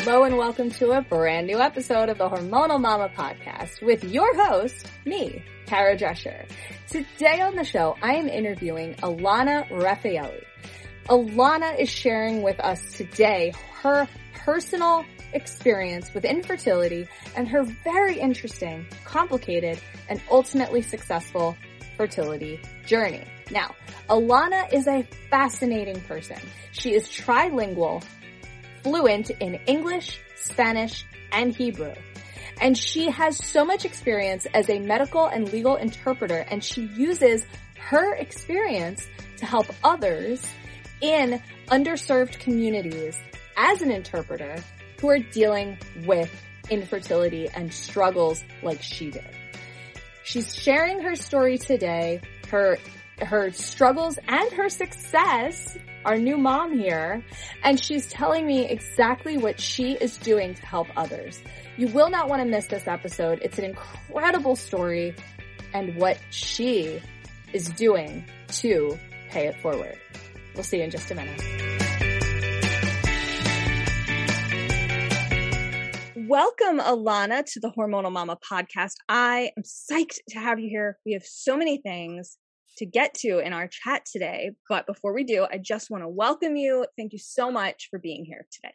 Hello and welcome to a brand new episode of the Hormonal Mama podcast with your host, me, Kara Drescher. Today on the show, I am interviewing Ilana Refaeli. Ilana is sharing with us today her personal experience with infertility and her very interesting, complicated, and ultimately successful fertility journey. Now, Ilana is a fascinating person. She is trilingual, fluent in English, Spanish, and Hebrew. And she has so much experience as a medical and legal interpreter and she uses her experience to help others in underserved communities as an interpreter who are dealing with infertility and struggles like she did. She's sharing her story today, her her struggles and her success, our new mom here, and she's telling me exactly what she is doing to help others. You will not want to miss this episode. It's an incredible story and what she is doing to pay it forward. We'll see you in just a minute. Welcome, Ilana, to the Hormonal Mama podcast. I am psyched to have you here. We have so many things to get to in our chat today. But before we do, I just want to welcome you. Thank you so much for being here today.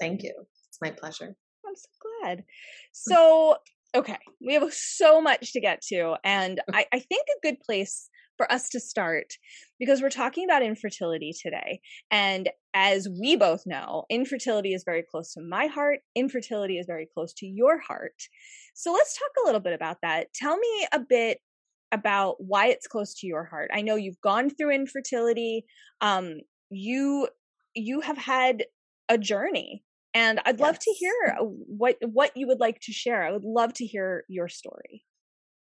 Thank you. It's my pleasure. I'm so glad. So, okay, we have so much to get to. And I, I think a good place for us to start because we're talking about infertility today. And as we both know, infertility is very close to my heart. Infertility is very close to your heart. So let's talk a little bit about that. Tell me a bit about why it's close to your heart. I know you've gone through infertility. Um, you you have had a journey, and I'd yes. love to hear what what you would like to share. I would love to hear your story.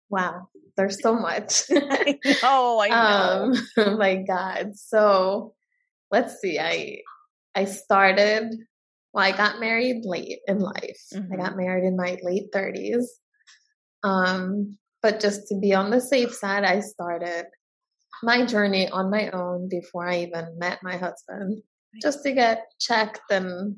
Wow, there's so much. I know, I know. Um, oh my God. So let's see. I I started. Well, I got married late in life. Mm-hmm. I got married in my late thirties. Um, but just to be on the safe side, I started my journey on my own before I even met my husband, just to get checked and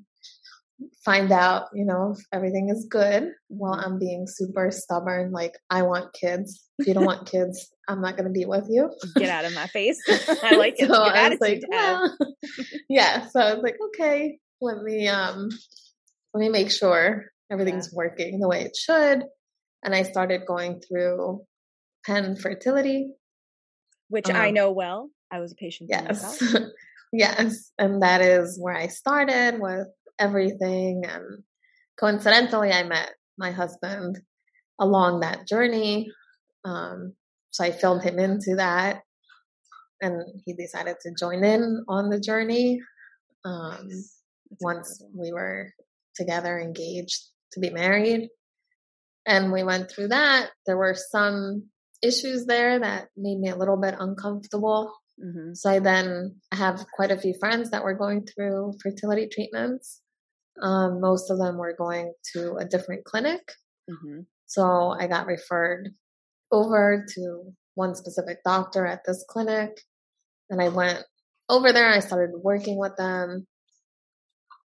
find out, you know, if everything is good while mm-hmm. I'm being super stubborn. Like, I want kids. If you don't want kids, I'm not going to be with you. Get out of my face. I like it. so I was like, well, yeah. So I was like, okay, let me, um, let me make sure everything's yeah. working the way it should and I started going through Penn Fertility, which um, I know well. I was a patient. Yes, yes, and that is where I started with everything. And coincidentally, I met my husband along that journey. Um, so I filmed him into that, and he decided to join in on the journey. Um, once we were together, engaged to be married. And we went through that. There were some issues there that made me a little bit uncomfortable. Mm-hmm. So I then have quite a few friends that were going through fertility treatments. Um, most of them were going to a different clinic. Mm-hmm. So I got referred over to one specific doctor at this clinic. And I went over there. I started working with them.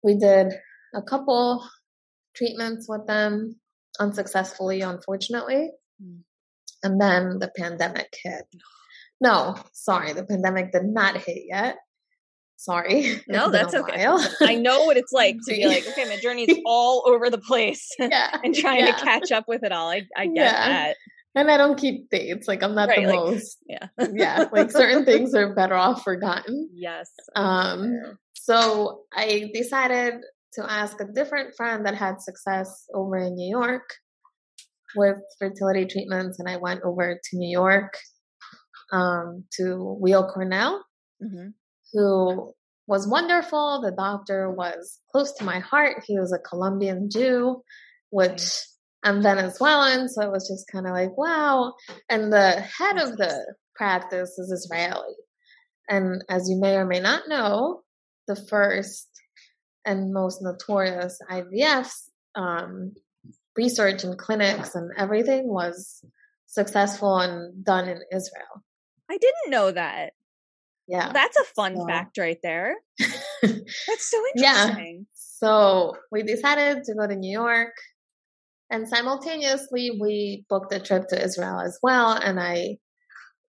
We did a couple treatments with them unsuccessfully, unfortunately. Mm. And then the pandemic hit. No, sorry, the pandemic did not hit yet. Sorry. No, that's okay. I know what it's like to be like, okay, my journey is all over the place yeah, and trying yeah. to catch up with it all. I, I get yeah. that. And I don't keep dates. Like I'm not right, the like, most. Yeah. yeah. Like certain things are better off forgotten. Yes. Um, so I decided to ask a different friend that had success over in New York with fertility treatments, and I went over to New York um, to Weill Cornell, mm-hmm. who was wonderful. The doctor was close to my heart. He was a Colombian Jew, which I'm Venezuelan, so it was just kind of like, wow. And the head of the practice is Israeli. And as you may or may not know, the first and most notorious IVFs um, research and clinics and everything was successful and done in Israel. I didn't know that. Yeah. That's a fun so. fact right there. That's so interesting. Yeah. So we decided to go to New York. And simultaneously, we booked a trip to Israel as well. And I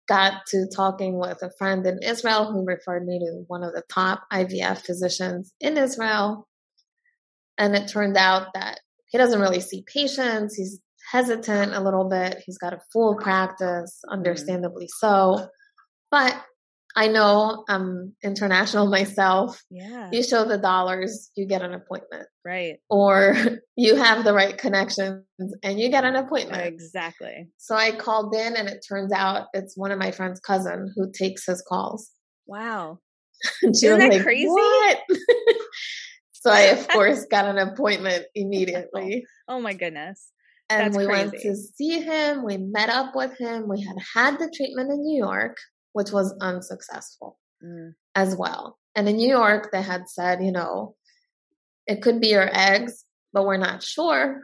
got to talking with a friend in Israel who referred me to one of the top IVF physicians in Israel. And it turned out that he doesn't really see patients. He's hesitant a little bit. He's got a full practice, mm-hmm. understandably so. But I know I'm international myself. Yeah. You show the dollars, you get an appointment. Right. Or you have the right connections and you get an appointment. Exactly. So I called in and it turns out it's one of my friend's cousin who takes his calls. Wow. Isn't that like, crazy? What? so I of course got an appointment immediately. Oh, oh my goodness. And That's we crazy. went to see him. We met up with him. We had had the treatment in New York, which was unsuccessful Mm. as well. And in New York, they had said, you know, it could be your eggs, but we're not sure.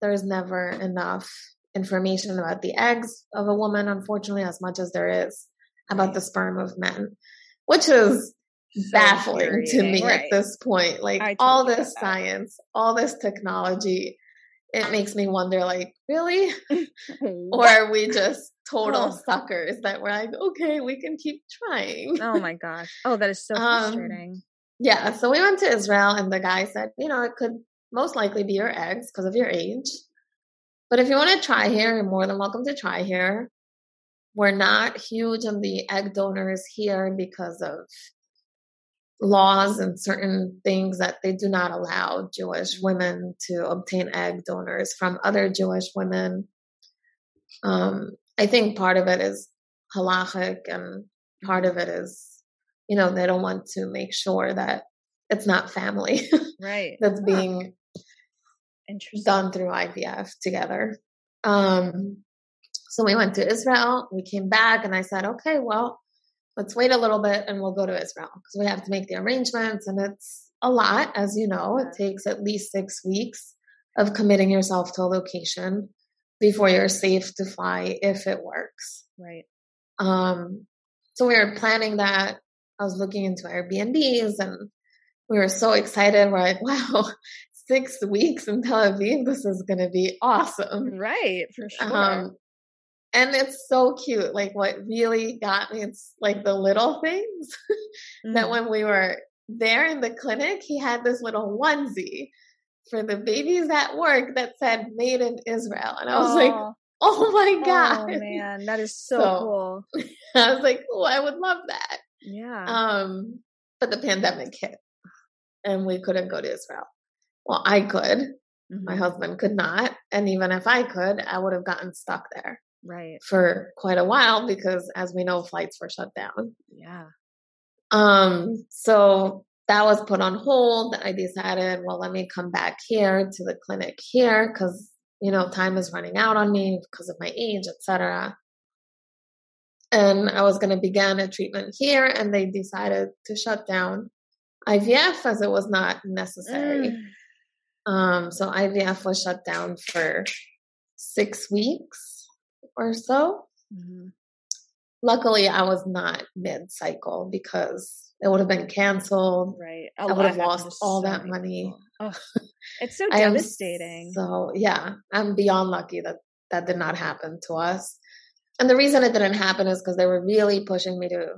There's never enough information about the eggs of a woman, unfortunately, as much as there is about the sperm of men, which is So baffling to me infuriating. at this point. Like all this science, all this technology, it makes me wonder, like, really? or are we just total Oh. suckers that we're like, okay, we can keep trying? oh my gosh. Oh, that is so Um, frustrating. Yeah, so we went to Israel, and the guy said, you know, it could most likely be your eggs because of your age. But if you want to try here, you're more than welcome to try here. We're not huge on the egg donors here because of laws and certain things that they do not allow Jewish women to obtain egg donors from other Jewish women. Um, I think part of it is halachic and part of it is, you know, they don't want to make sure that it's not family Right. that's being done through IVF together. Um, so we went to Israel. We came back, and I said, okay, well, let's wait a little bit and we'll go to Israel because we have to make the arrangements, and it's a lot, as you know. It takes at least six weeks of committing yourself to a location before you're safe to fly if it works. Right. Um, so we were planning that. I was looking into Airbnbs and we were so excited. We're like, wow, six weeks in Tel Aviv. This is going to be awesome. Right. For sure. Um, and it's so cute. Like what really got me, it's like the little things that Mhm. when we were there in the clinic, he had this little onesie for the babies at work that said made in Israel. And I was like, oh my God. Oh man, that is so, So, cool. I was like, oh, I would love that. Yeah. Um, but the pandemic hit and we couldn't go to Israel. Well, I could, my Mhm. husband could not. And even if I could, I would have gotten stuck there Right. for quite a while because as we know, flights were shut down. Yeah. Um, so that was put on hold. I decided, well, let me come back here to the clinic here because, you know, time is running out on me because of my age, etc. And I was going to begin a treatment here, and they decided to shut down IVF as it was not necessary. Mm. Um, so IVF was shut down for six weeks or so. Mhm. Luckily, I was not mid cycle because it would have been canceled. Right. A I would have lost all so that money. Ugh. It's so devastating. So yeah, I'm beyond lucky that that did not happen to us. And the reason it didn't happen is because they were really pushing me to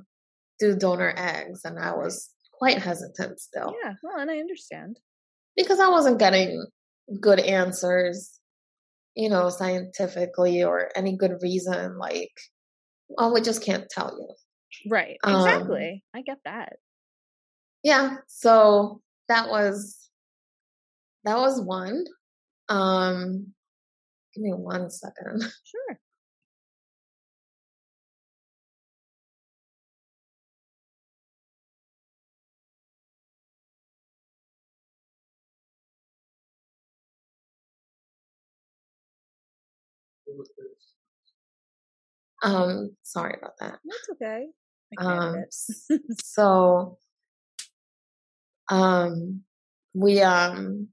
do donor eggs, and I was quite hesitant still yeah. Well, and I understand. because I wasn't getting good answers, you know, scientifically or any good reason. Like, oh, we just can't tell you. Right. Um, Exactly. I get that. yeah so that was that was one um give me one second Sure. Um sorry about that That's okay. Um edit s- it. so um we um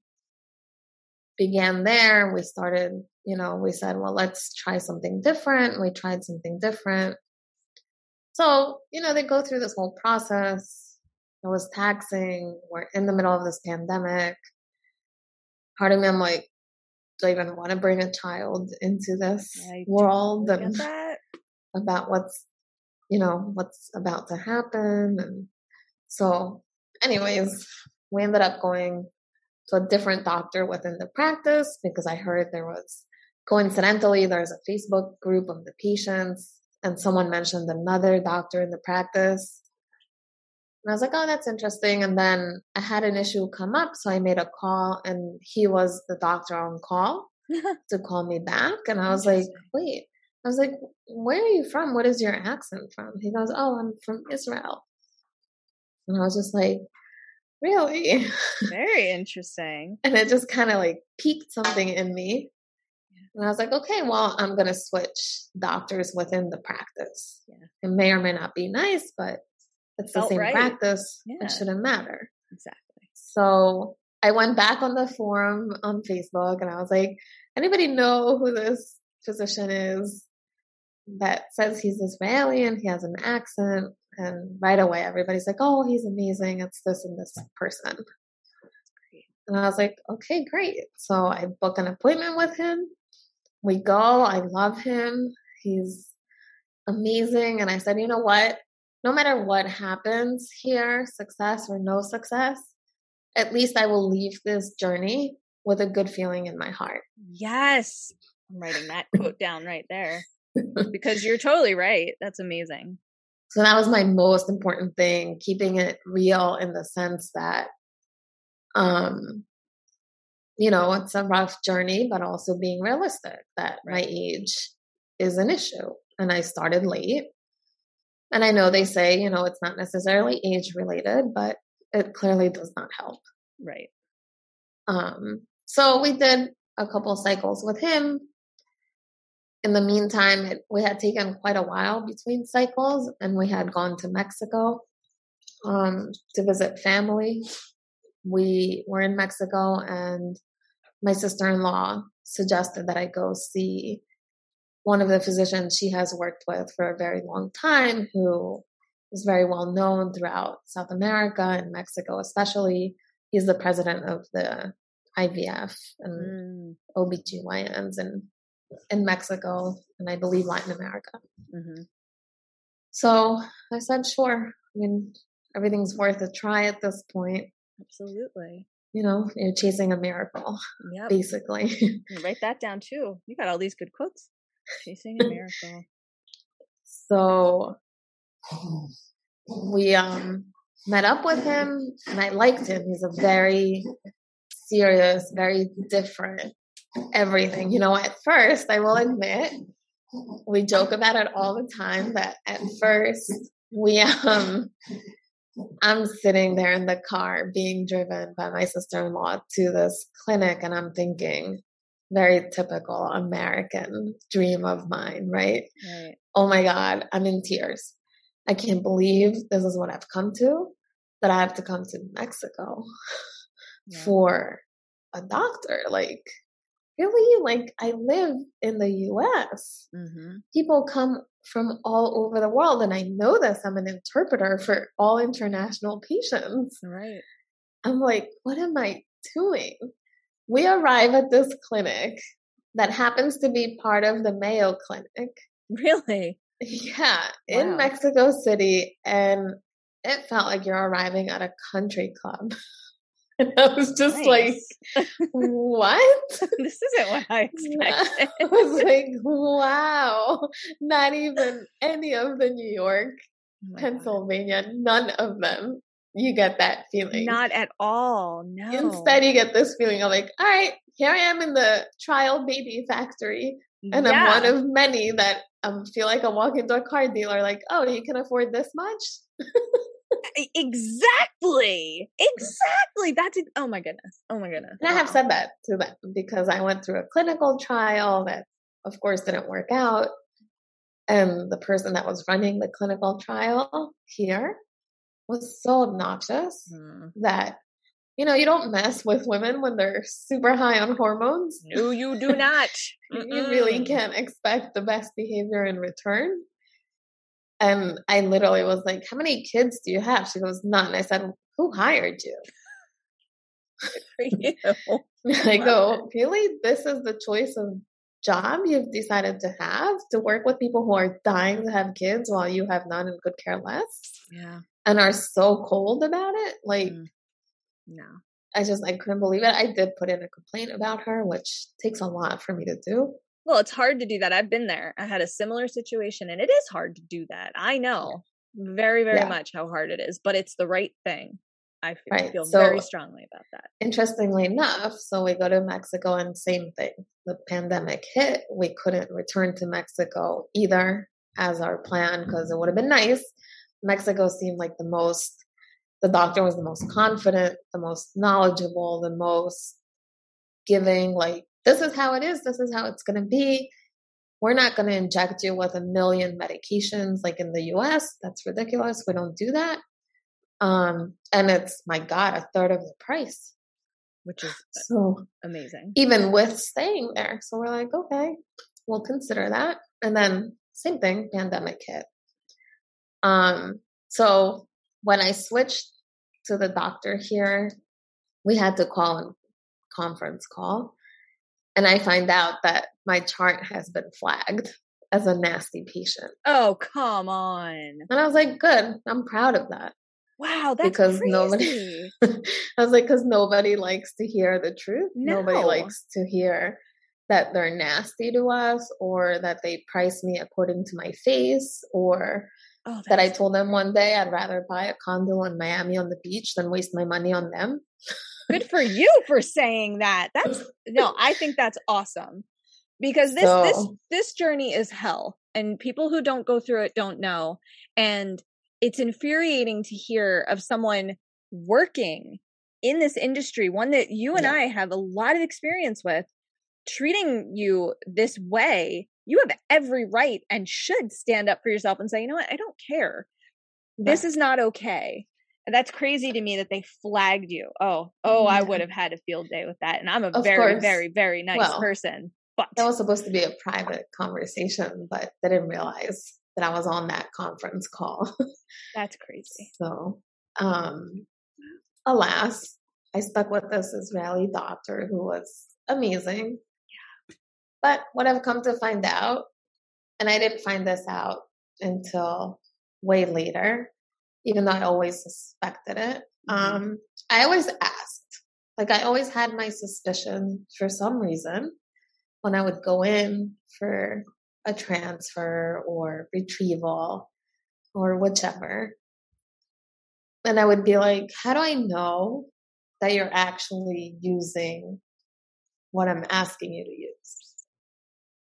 began there we started you know we said well let's try something different we tried something different so you know they go through this whole process It was taxing. We're in the middle of this pandemic. Part of me, I'm like, do I even want to bring a child into this I world and that. about what's, you know, what's about to happen? And so, anyways, we ended up going to a different doctor within the practice because I heard there was coincidentally there's a Facebook group of the patients and someone mentioned another doctor in the practice. And I was like, oh, that's interesting. And then I had an issue come up, so I made a call and he was the doctor on call to call me back. And I was like, wait, I was like, where are you from? What is your accent from? He goes, oh, I'm from Israel. And I was just like, really? Very interesting. and it just kind of like piqued something in me. And I was like, okay, well, I'm going to switch doctors within the practice. Yeah. It may or may not be nice, but it's the same right. practice. Yeah. It shouldn't matter. Exactly. So I went back on the forum on Facebook and I was like, anybody know who this physician is that says he's Israeli and he has an accent? And right away, everybody's like, oh, he's amazing. It's this and this person. And I was like, okay, great. So I book an appointment with him. We go. I love him. He's amazing. And I said, you know what? No matter what happens here, success or no success, at least I will leave this journey with a good feeling in my heart. Yes. I'm writing that quote down right there because you're totally right. That's amazing. So that was my most important thing, keeping it real in the sense that, um, you know, it's a rough journey, but also being realistic that my age is an issue. And I started late. And I know they say, you know, it's not necessarily age related, but it clearly does not help. Right. Um, so we did a couple cycles with him. In the meantime, it, we had taken quite a while between cycles, and we had gone to Mexico um, to visit family. We were in Mexico, and my sister in law suggested that I go see one of the physicians she has worked with for a very long time, who is very well known throughout South America and Mexico, especially. He's the president of the IVF and Mm, OBGYNs in, in Mexico and I believe Latin America. hmm So I said, sure. I mean, everything's worth a try at this point. Absolutely. You know, you're chasing a miracle, Yep. basically. Write that down too. You got all these good quotes. Chasing a miracle. so we um met up with him and I liked him. He's a very serious, very different everything. You know, at first, I will admit, we joke about it all the time that at first we um I'm sitting there in the car being driven by my sister-in-law to this clinic and I'm thinking very typical American dream of mine, right? Right. oh my God, I'm in tears. I can't believe this is what I've come to, that I have to come to Mexico Yeah. for a doctor. Like, really? Like, I live in the US. Mm-hmm. People come from all over the world, and I know this. I'm an interpreter for all international patients. Right. I'm like, what am I doing? We arrive at this clinic that happens to be part of the Mayo Clinic. Really? Yeah, Wow. in Mexico City, and it felt like you're arriving at a country club. and I was just like, what? this isn't what I expected. I was like, wow, not even any of the New York, Oh my God. Pennsylvania, none of them. You get that feeling. Not at all. No. Instead, you get this feeling of like, all right, here I am in the trial baby factory, and yeah. I'm one of many that um, feel like I'm walking to a car dealer, like, oh, you can afford this much. Exactly. Exactly. That's it. Oh my goodness. Oh my goodness. And I have said that to them because I went through a clinical trial that, of course, didn't work out. And the person that was running the clinical trial here was so obnoxious Mm. that, you know, you don't mess with women when they're super high on hormones. No, you do not. You really can't expect the best behavior in return. And I literally was like, How many kids do you have? She goes, None. I said, Who hired you? you. I go, Really? This is the choice of job you've decided to have to work with people who are dying to have kids while you have none and could care less Yeah. And are so cold about it? Like, Mm. No. I just, I couldn't believe it. I did put in a complaint about her, which takes a lot for me to do. Well, it's hard to do that. I've been there. I had a similar situation and it is hard to do that. I know very, very Yeah. much how hard it is, but it's the right thing. I feel, Right. feel So- very strongly about that. interestingly enough, so we go to Mexico and same thing. The pandemic hit. We couldn't return to Mexico either as our plan because it would have been nice. Mexico seemed like the most, the doctor was the most confident, the most knowledgeable, the most giving, like, this is how it is, this is how it's going to be. We're not going to inject you with a million medications like in the US. That's ridiculous. We don't do that. Um, and it's, my God, a third of the price. Which is So amazing. even with staying there, so we're like, okay, we'll consider that. And then same thing, pandemic hit. Um, so when I switched to the doctor here, we had to call a conference call. And I find out that my chart has been flagged as a nasty patient. Oh, come on. And I was like, good, I'm proud of that. Wow, that's Because crazy. nobody- I was like, because nobody likes to hear the truth. Nobody likes to hear that they're nasty to us or that they price me according to my face or oh, that I told them one day I'd rather buy a condo in Miami on the beach than waste my money on them. good for you for saying that. That's no, I think that's awesome. Because this this this journey is hell and people who don't go through it don't know and it's infuriating to hear of someone working in this industry, one that you and Yeah. I have a lot of experience with, treating you this way. You have every right and should stand up for yourself and say, you know what, I don't care. This is not okay. And that's crazy to me that they flagged you. Oh, oh, I would have had a field day with that. And I'm a Of very, course. very, very nice Well, person. But that was supposed to be a private conversation, but they didn't realize that I was on that conference call. that's crazy. So, um, alas, I stuck with this Israeli doctor who was amazing. But what I've come to find out, and I didn't find this out until way later, even though I always suspected it. Mhm. Um, I always asked, like I always had my suspicion for some reason when I would go in for a transfer or retrieval or whichever. And I would be like, how do I know that you're actually using what I'm asking you to use?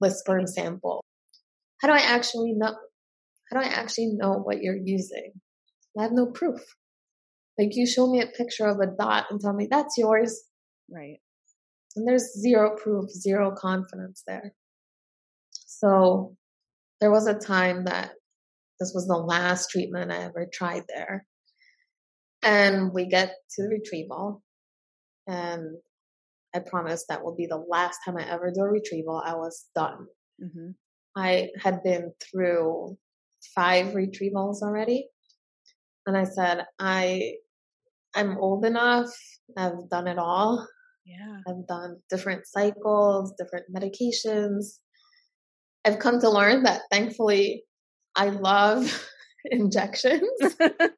The sperm sample. How do I actually know? How do I actually know what you're using? I have no proof. Like you show me a picture of a dot and tell me that's yours, Right. and there's zero proof, zero confidence there. So there was a time that this was the last treatment I ever tried there. And we get to the retrieval, and I promised that will be the last time I ever do a retrieval. I was done. hmm I had been through five retrievals already. And I said, I I'm old enough. I've done it all. Yeah. I've done different cycles, different medications. I've come to learn that thankfully I love injections.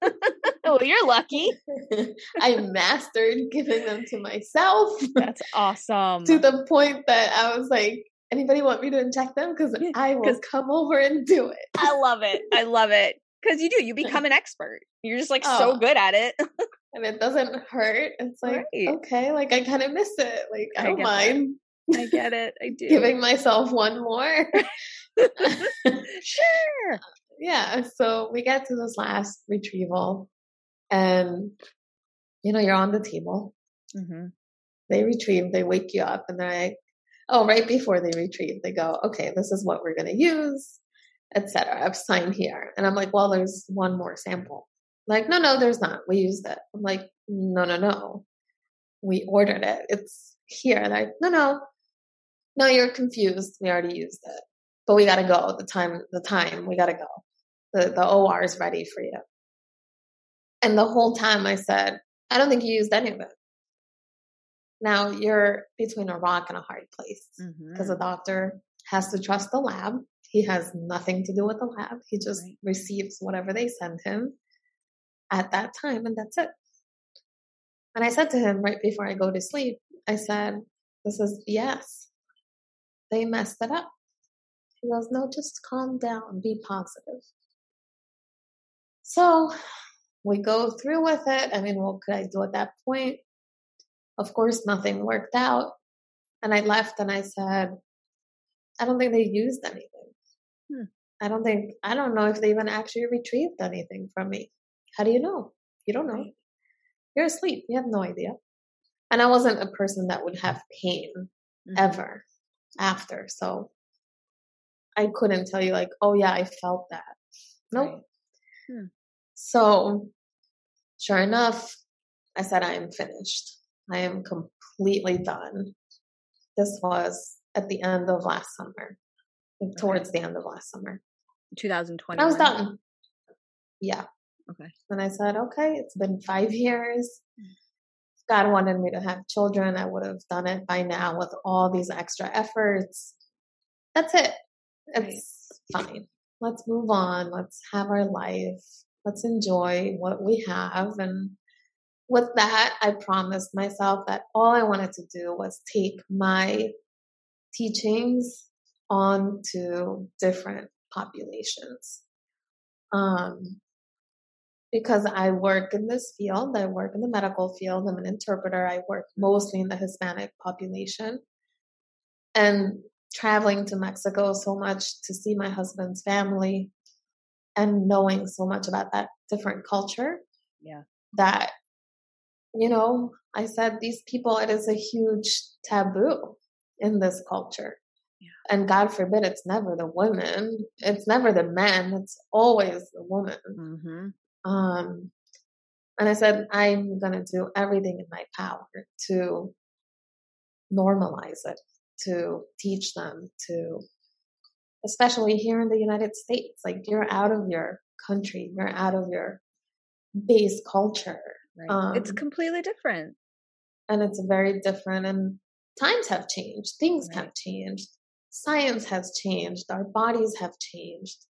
oh, you're lucky. I mastered giving them to myself That's awesome. to the point that I was like, anybody want me to inject them? Because Yeah, I will come over and do it. I love it. I love it. Because you do, you become an expert. You're just like so Oh. good at it. And it doesn't hurt. It's like, Right. okay, like I kind of miss it. Like I I don't mind I get it. I do. giving myself one more. sure. Yeah, so we get to this last retrieval, and you know, you're on the table. hmm They retrieve, they wake you up, and they're like, oh, right before they retrieve, they go, okay, this is what we're going to use, etc. I've signed here. And I'm like, well, there's one more sample. Like, no, no, there's not. We used it. I'm like, no, no, no. We ordered it. It's here. Like, no, no. No, you're confused. We already used it. But we gotta go. The time, the time, we gotta go. The, the OR is ready for you. And the whole time I said, I don't think you used any of it. Now you're between a rock and a hard place because Mm-hmm. the doctor has to trust the lab. He has nothing to do with the lab. He just Right. receives whatever they send him at that time, and that's it. And I said to him right before I go to sleep, I said, This is yes. They messed it up. He goes, No, just calm down, be positive. So we go through with it. I mean, what could I do at that point? Of course, nothing worked out. And I left and I said, I don't think they used anything. Hmm. I don't think, I don't know if they even actually retrieved anything from me. How do you know? You don't know. You're asleep. You have no idea. And I wasn't a person that would have pain Mhm. ever after. So I couldn't tell you, like, oh, yeah, I felt that. Nope. Right. Hmm. So, sure enough, I said, I am finished. I am completely done. This was at the end of last summer, Okay. towards the end of last summer. 2020. I was done. Yeah. Okay. And I said, okay, it's been five years. Mm. If God wanted me to have children, I would have done it by now with all these extra efforts. That's it. It's fine. Let's move on. Let's have our life. Let's enjoy what we have. And with that, I promised myself that all I wanted to do was take my teachings on to different populations. Um, because I work in this field, I work in the medical field, I'm an interpreter, I work mostly in the Hispanic population. And traveling to Mexico so much to see my husband's family and knowing so much about that different culture Yeah. that, you know, I said, these people, it is a huge taboo in this culture. Yeah. And God forbid it's never the women, it's never the men, it's always the woman. Mm-hmm. Um, and I said, I'm going to do everything in my power to normalize it, to teach them, to, especially here in the United States, like you're out of your country, you're out of your base culture. Right. it's Um, completely different. And it's very different. And times have changed, things Right. have changed, science has changed, our bodies have changed,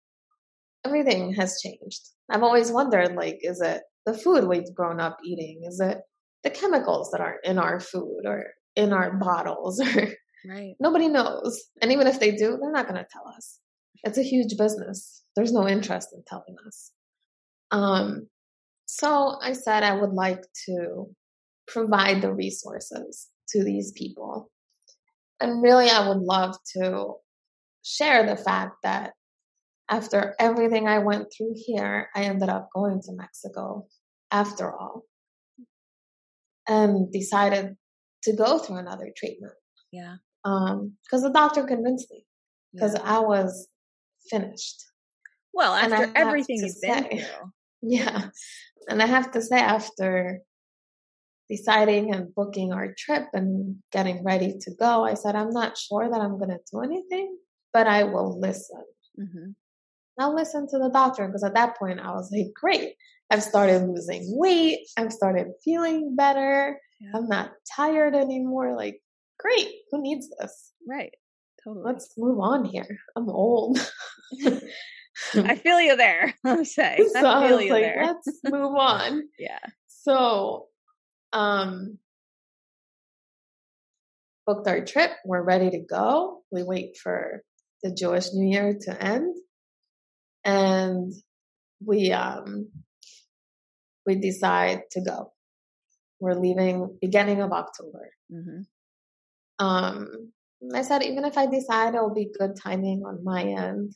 everything has changed. I've always wondered, like, is it the food we've grown up eating? Is it the chemicals that are in our food or in our bottles? Or Right. nobody knows. And even if they do, they're not going to tell us. It's a huge business. There's no interest in telling us. Um, so I said I would like to provide the resources to these people. And really, I would love to share the fact that after everything I went through here, I ended up going to Mexico after all and decided to go through another treatment Yeah. Because the doctor convinced me because yeah. I was finished. Well, after everything you've been through. Yeah. And I have to say, after deciding and booking our trip and getting ready to go, I said, I'm not sure that I'm going to do anything, but I will listen. Mm-hmm. I'll listen to the doctor because at that point I was like, great. I've started losing weight. I've started feeling better. Yeah. I'm not tired anymore. Like, great. Who needs this? Right. Totally. Let's move on here. I'm old. I feel you there. I'm saying. so I I feel was you like, there. let's move on. yeah. So, um, booked our trip. We're ready to go. We wait for the Jewish New Year to end, and we um we decide to go. We're leaving beginning of October. Mm-hmm. Um, I said even if I decide, it'll be good timing on my end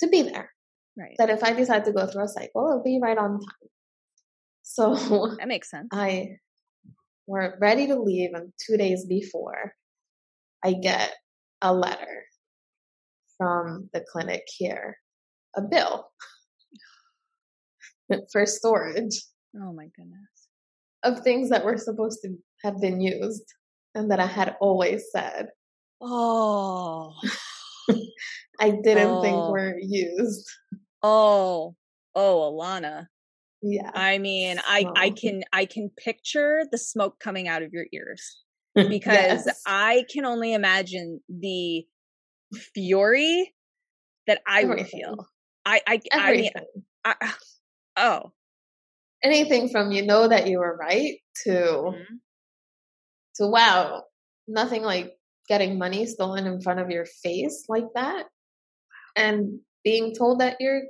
to be there. Right. That if I decide to go through a cycle, it'll be right on time. So That makes sense. I were ready to leave, and two days before, I get a letter from the clinic here, a bill for storage oh my goodness. of things that were supposed to have been used and that I had always said Oh. I didn't think Oh. were used. Oh, oh, Ilana. Yeah. I mean, I I can I can picture the smoke coming out of your ears because Yes. I can only imagine the fury that I would feel. I I I mean. I, oh, Anything from you know that you were right to Mhm. To wow, nothing like getting money stolen in front of your face like that, and being told that you're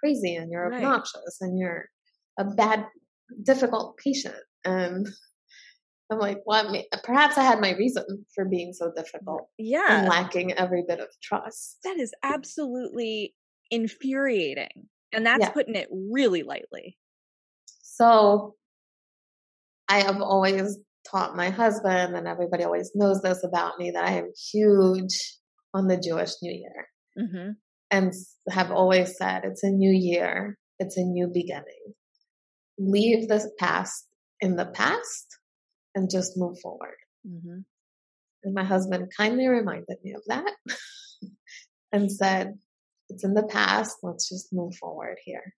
crazy and you're Right. obnoxious and you're a bad, difficult patient. And I'm like, well, I mean, perhaps I had my reason for being so difficult and yeah, lacking every bit of trust. that is absolutely infuriating, and that's Yeah. putting it really lightly. So I have always taught my husband, and everybody always knows this about me, that I am huge on the Jewish New Year hmm and have always said it's a new year, it's a new beginning. Leave the past in the past and just move forward. hmm And my husband kindly reminded me of that and said, It's in the past, let's just move forward here.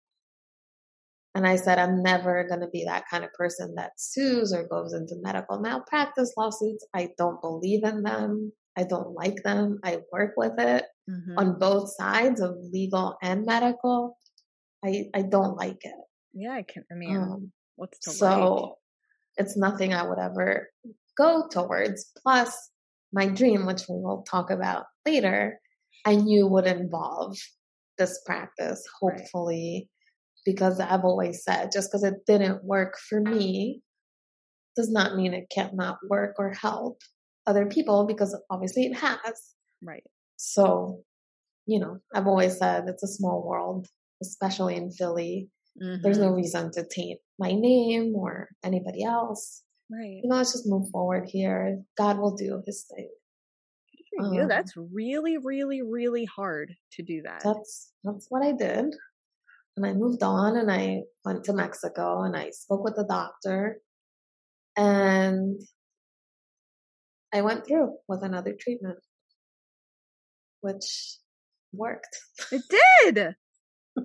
And I said, I'm never going to be that kind of person that sues or goes into medical malpractice lawsuits. I don't believe in them. I don't like them. I work with it hmm on both sides of legal and medical. I, I don't like it. Yeah, I can. I mean, Um, what's to like? so it's nothing I would ever go towards. Plus, my dream, which we will talk about later, I knew would involve this practice, hopefully, because I've always said just because it didn't work for me does not mean it cannot work or help other people because obviously it has. Right. So, you know, I've always said it's a small world, especially in Philly. There's Mhm. no reason to taint my name or anybody else. right. You know, let's just move forward here. God will do his thing. you. Um, That's really, really, really hard to do that. That's that's what I did. And I moved on and I went to Mexico and I spoke with the doctor and I went through with another treatment, which worked. It did. oh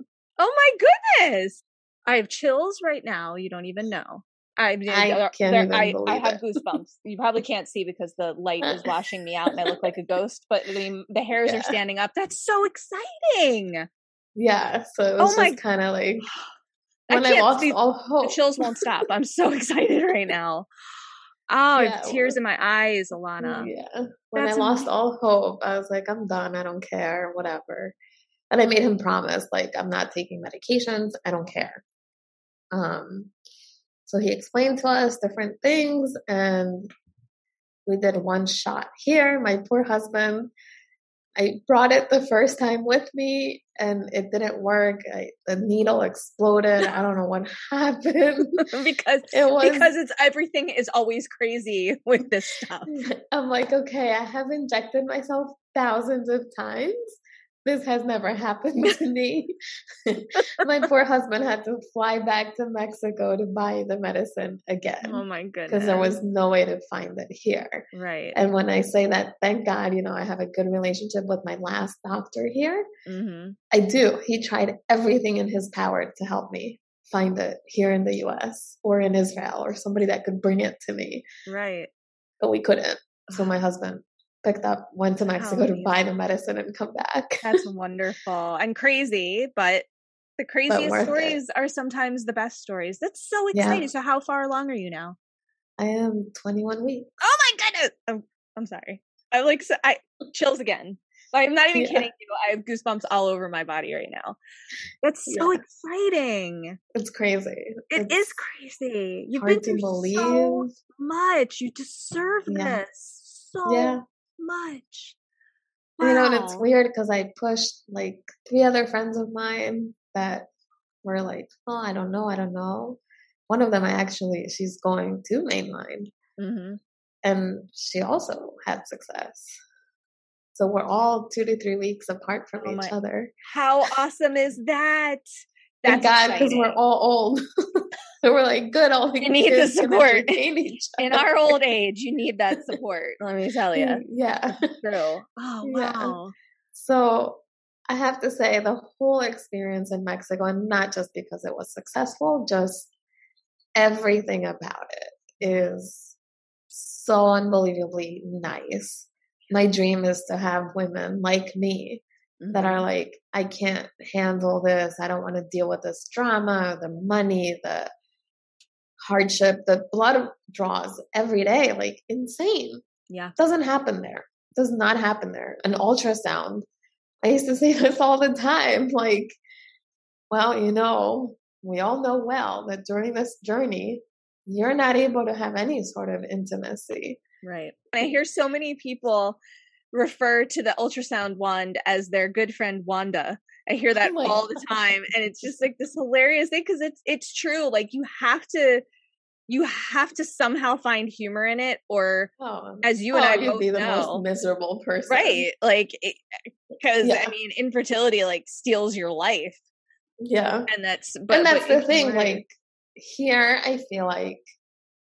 my goodness! I have chills right now. You don't even know. I, I there- can't there- even I, I have it. goosebumps. You probably can't see because the light is washing me out and I look like a ghost. But the, the hairs Yeah. are standing up. That's so exciting. Yeah, so it Oh was my- just kind of like when I, can't lost see- all The hope. chills won't stop. I'm so excited right now. Oh, Yeah, tears in my eyes, Ilana. Yeah. When That's I lost amazing. all hope, I was like, I'm done. I don't care. Whatever. And I made him promise, like, I'm not taking medications. I don't care. Um, so he explained to us different things, and we did one shot here. My poor husband. I brought it the first time with me, and it didn't work. I, the needle exploded. I don't know what happened. because It was because it's everything is always crazy with this stuff. I'm like, okay, I have injected myself thousands of times. This has never happened to me. My poor husband had to fly back to Mexico to buy the medicine again. Oh my goodness. because there was no way to find it here. right. And when I say that, thank God, you know, I have a good relationship with my last doctor here. hmm I do. He tried everything in his power to help me find it here in the US or in Israel or somebody that could bring it to me Right. but we couldn't. So my husband picked up, went to Mexico to buy the medicine and come back. That's wonderful and crazy, but the craziest worth it. stories are sometimes the best stories. That's so Yeah. exciting. So how far along are you now? I am 21 weeks. Oh my goodness. I'm, I'm sorry. I like so- I chills again. I'm not even Yeah. kidding you. I have goosebumps all over my body right now. That's so Yeah. exciting. It's crazy. It it's is crazy. You've been through believe. so much. You deserve Yeah. this so Yeah. Much. You know, and it's weird because I pushed like three other friends of mine that were like, oh, I don't know, I don't know. One of them, I actually, she's going to mainline Mhm. and she also had success. So we're all two to three weeks apart from Oh each my- other. How awesome is that? Thank That's God, because we're all old. so we're like, good, all the You need the support. In our old age, you need that support. Let me tell you. Yeah. True. Oh Yeah. wow. So I have to say the whole experience in Mexico, and not just because it was successful, just everything about it is so unbelievably nice. My dream is to have women like me mm-hmm. that are mm-hmm. like, I can't handle this. I don't want to deal with this drama, the money, the hardship, the blood draws every day, like insane. Yeah. Doesn't happen there. Does not happen there. An ultrasound. I used to say this all the time. Like, well, you know, we all know well that during this journey, you're not able to have any sort of intimacy. Right. I hear so many people refer to the ultrasound wand as their good friend Wanda. I hear that oh all the time and it's just like this hilarious thing cuz it's it's true like you have to you have to somehow find humor in it or oh. as you and oh, I both be the know, most miserable person. Right. Like cuz yeah. I mean infertility like steals your life. Yeah. And that's but And that's the thing like here I feel like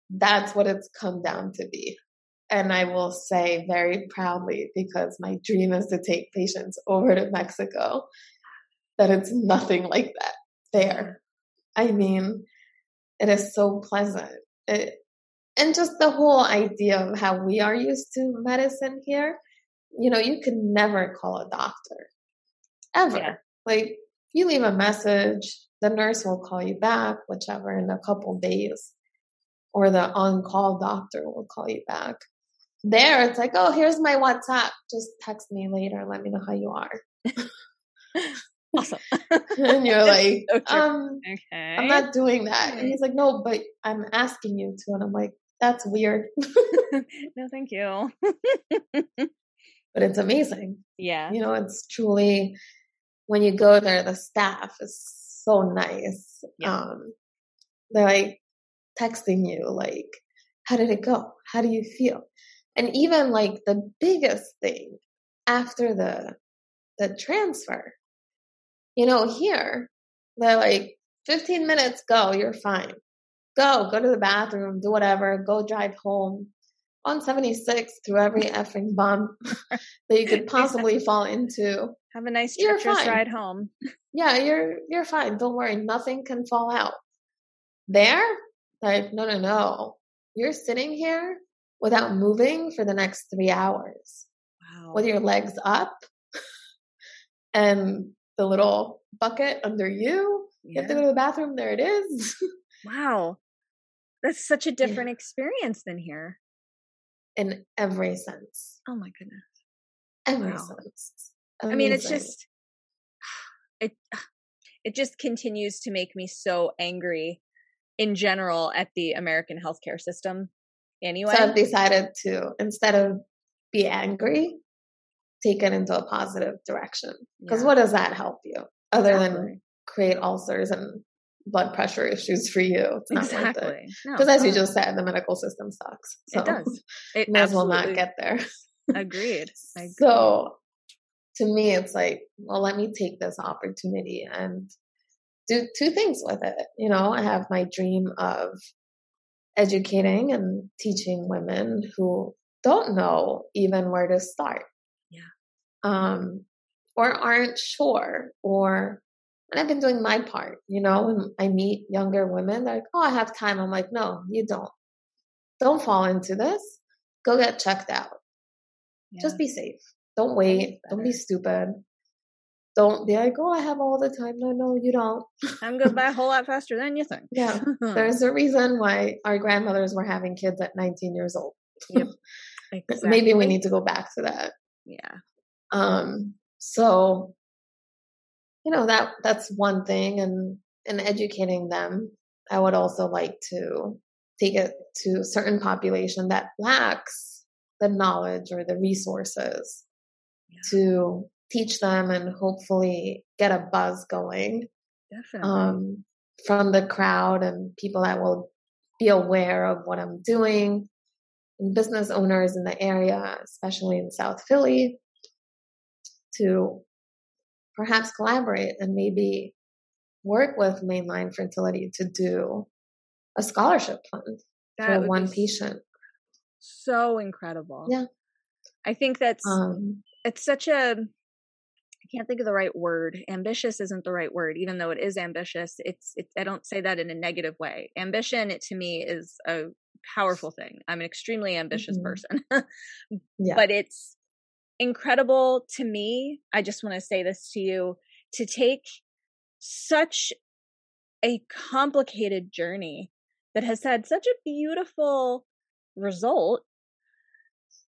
that's what it's come down to be. And I will say very proudly, because my dream is to take patients over to Mexico, that it's nothing like that there. I mean, it is so pleasant. It, and just the whole idea of how we are used to medicine here, you know, you can never call a doctor ever. Yeah. Like, you leave a message, the nurse will call you back, whichever, in a couple days or the on-call doctor will call you back. There, it's like, oh, here's my WhatsApp. Just text me later. Let me know how you are. awesome. and you're like, um, okay. I'm not doing that. And he's like, no, but I'm asking you to. And I'm like, that's weird. no, thank you. but it's amazing. Yeah. You know, it's truly when you go there, the staff is so nice. Yeah. Um, they're like, texting you like, how did it go? How do you feel? And even like the biggest thing after the the transfer, you know, here they're like 15 minutes, go, you're fine. Go, go to the bathroom, do whatever, go drive home on 76 through every effing bump that you could possibly fall into. Have a nice treacherous ride home. Yeah, you're you're fine. Don't worry, nothing can fall out. There, like, no, no, no. You're sitting here without moving for the next three hours. Wow. With your legs up and the little bucket under you. Yeah. You have to go to the bathroom. There it is. wow. That's such a different yeah. experience than here. In every sense. Oh my goodness. Every wow. sense. Amazing. I mean, it's just, it, it just continues to make me so angry in general at the American healthcare system anyway. So I've decided to, instead of be angry, take it into a positive direction. Because yeah. what does that help you other exactly. than create ulcers and blood pressure issues for you? It's exactly. Because no, as you just said, the medical system sucks. So it does. It may as well not get there. Agreed. Agreed. So to me, it's like, well, let me take this opportunity and do two things with it. You know, I have my dream of educating and teaching women who don't know even where to start. Um, or aren't sure or and I've been doing my part, you know, when I meet younger women, they're like, Oh, I have time. I'm like, no, you don't. Don't fall into this. Go get checked out. Yeah. Just be safe. Don't wait. Don't be stupid don't be like, oh, I have all the time. No, no, you don't. Time goes by a whole lot faster than you think. Yeah. There's a reason why our grandmothers were having kids at 19 years old. Yep. Exactly. Maybe we need to go back to that. Yeah. Um, so, you know, that, that's one thing. And, and educating them, I would also like to take it to a certain population that lacks the knowledge or the resources yeah. to teach them and hopefully get a buzz going Definitely. Um, from the crowd and people that will be aware of what I'm doing and business owners in the area, especially in South Philly, to perhaps collaborate and maybe work with Main Line Fertility to do a scholarship fund that for one patient. So incredible. Yeah. I think that's um, it's such a I can't think of the right word. Ambitious isn't the right word, even though it is ambitious. It's, it's, I don't say that in a negative way. Ambition, it to me is a powerful thing. I'm an extremely ambitious mm-hmm. person, yeah. but it's incredible to me. I just want to say this to you to take such a complicated journey that has had such a beautiful result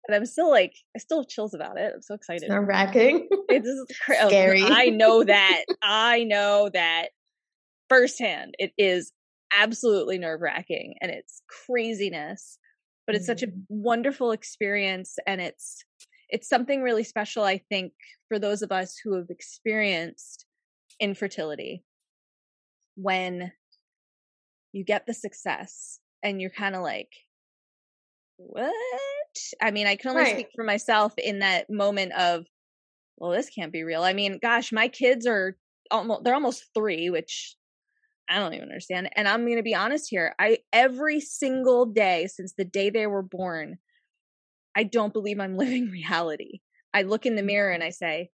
and I'm still like, I still have chills about it. I'm so excited. Nerve wracking. It's scary. I know that. I know that firsthand. It is absolutely nerve wracking and it's craziness, but it's mm such a mm-hmm. wonderful experience. And it's, it's something really special, I think, for those of us who have experienced infertility when you get the success and you're kind of like, what? I mean, I can only right. speak for myself in that moment of, well, this can't be real. I mean, gosh, my kids are almost, they're almost three, which I don't even understand. And I'm going to be honest here. I, every single day since the day they were born, I don't believe I'm living reality. I look in the mirror and I say,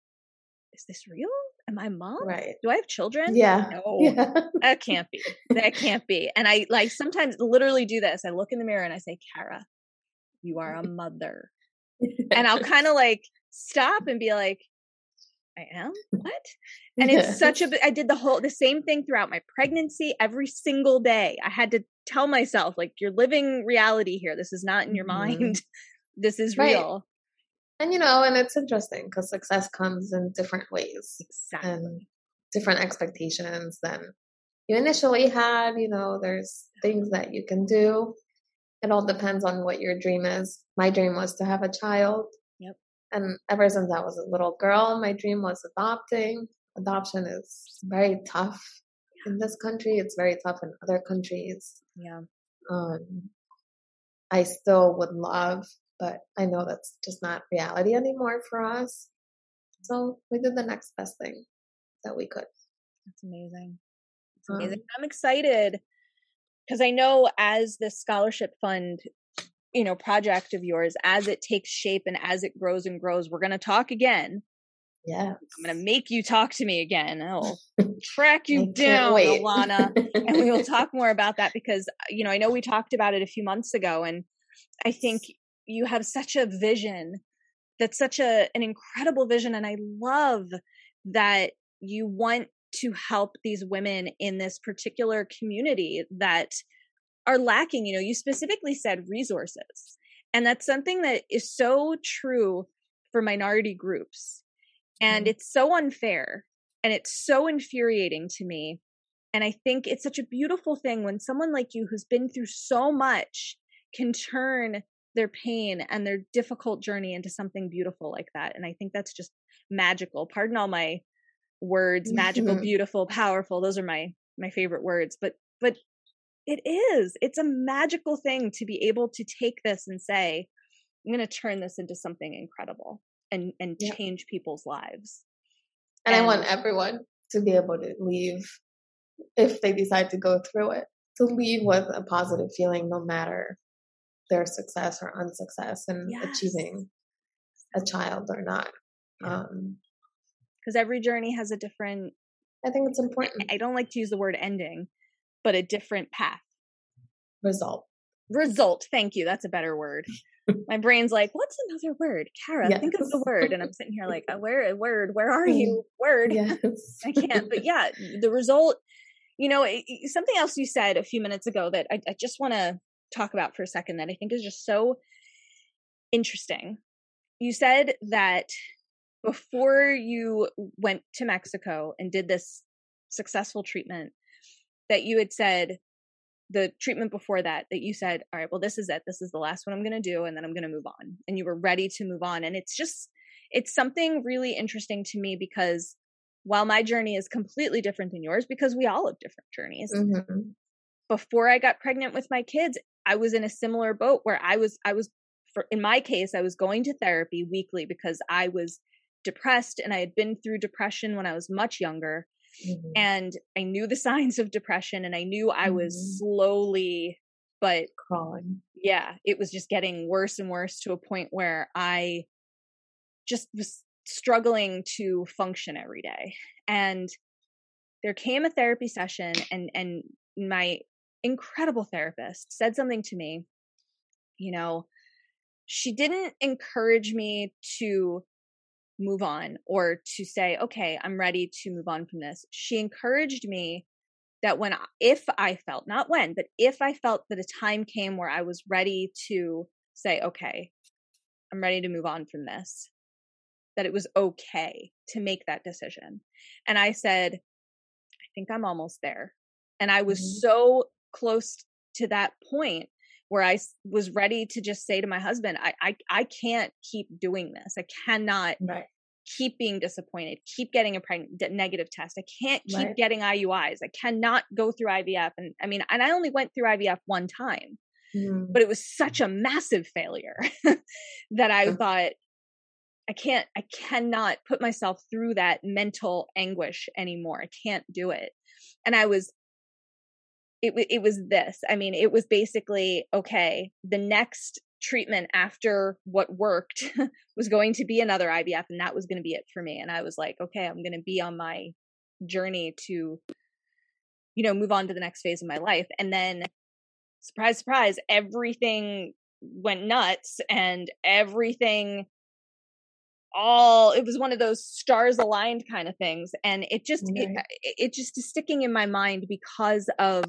is this real? Am I mom? Right. Do I have children? Yeah. No. Yeah. that can't be. That can't be. And I like sometimes literally do this. I look in the mirror and I say, Kara, you are a mother. and I'll kind of like stop and be like, I am? What? And it's such a, I did the whole, the same thing throughout my pregnancy every single day. I had to tell myself, like, you're living reality here. This is not in your mm-hmm. mind. This is right. real. And, you know, and it's interesting because success comes in different ways. Exactly. And different expectations than you initially had. You know, there's things that you can do it all depends on what your dream is. My dream was to have a child. Yep. And ever since I was a little girl, my dream was adopting. Adoption is very tough in this country. It's very tough in other countries. Yeah. Um, I still would love, but I know that's just not reality anymore for us. So we did the next best thing that we could. That's amazing. That's amazing. Um, I'm excited because I know as this scholarship fund, you know, project of yours, as it takes shape and as it grows and grows, we're going to talk again. Yeah. I'm going to make you talk to me again. I'll track you down, Ilana. and we will talk more about that because, you know, I know we talked about it a few months ago and I think you have such a vision that's such a an incredible vision and I love that you want to help these women in this particular community that are lacking. You know, you specifically said resources. And that's something that is so true for minority groups. And mm-hmm. it's so unfair and it's so infuriating to me. And I think it's such a beautiful thing when someone like you who's been through so much can turn their pain and their difficult journey into something beautiful like that. And I think that's just magical. Pardon all my words magical beautiful powerful those are my my favorite words but but it is it's a magical thing to be able to take this and say i'm going to turn this into something incredible and and change people's lives and, and i want everyone to be able to leave if they decide to go through it to leave with a positive feeling no matter their success or unsuccess in yes. achieving a child or not yeah. um, because every journey has a different i think it's important I, don't like to use the word ending but a different path result result thank you that's a better word my brain's like what's another word kara yes. think of the word and i'm sitting here like uh, where a word where are mm-hmm. you word yes. i can't but yeah the result you know it, something else you said a few minutes ago that i, I just want to talk about for a second that i think is just so interesting. You said that before you went to Mexico and did this successful treatment that you had said the treatment before that that you said all right well this is it. This is the last one i'm going to do and then i'm going to move on. And you were ready to move on. And it's just it's something really interesting to me because while my journey is completely different than yours because we all have different journeys. Mm-hmm. before i got pregnant with my kids i was in a similar boat where i was i was for, in my case i was going to therapy weekly because i was depressed and I had been through depression when I was much younger. Mm-hmm. And I knew the signs of depression and I knew I was mm-hmm. slowly but crawling. Yeah, it was just getting worse and worse to a point where I just was struggling to function every day. And there came a therapy session and and my incredible therapist said something to me, you know, she didn't encourage me to move on or to say, okay, I'm ready to move on from this. She encouraged me that when, if I felt, not when, but if I felt that a time came where I was ready to say, okay, I'm ready to move on from this, that it was okay to make that decision. And I said, I think I'm almost there. And I was mm-hmm. so close to that point where I was ready to just say to my husband, I, I, I can't keep doing this. I cannot right. keep being disappointed, keep getting a pregnant, negative test. I can't keep right. getting IUIs. I cannot go through IVF. And I mean, and I only went through IVF one time, mm. but it was such a massive failure that I thought, I can't, I cannot put myself through that mental anguish anymore. I can't do it. And I was it, it was this. I mean, it was basically okay, the next treatment after what worked was going to be another IVF, and that was going to be it for me. And I was like, okay, I'm going to be on my journey to, you know, move on to the next phase of my life. And then, surprise, surprise, everything went nuts and everything all it was one of those stars aligned kind of things and it just it, it just is sticking in my mind because of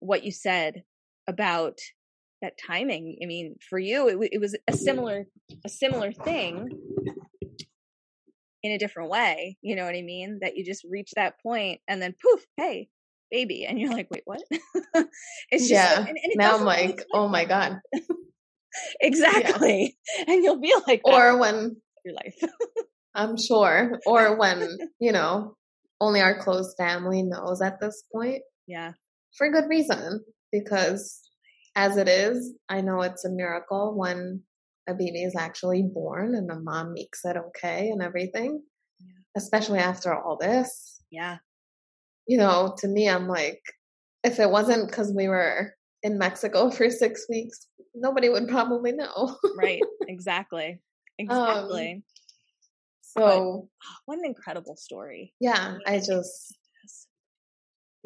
what you said about that timing. I mean, for you, it, it was a similar a similar thing in a different way. You know what I mean? That you just reach that point and then poof, hey, baby, and you're like, wait, what? it's just yeah. and, and now I'm like, oh my god. exactly, yeah. and you'll be like, or when your life. I'm sure, or when you know only our close family knows at this point. Yeah for good reason because as it is, I know it's a miracle when a baby is actually born and the mom makes it okay and everything, yeah. especially after all this. Yeah. You know, to me, I'm like, if it wasn't because we were in Mexico for six weeks, nobody would probably know. right. Exactly. Exactly. Um, so, but, what an incredible story. Yeah. I just,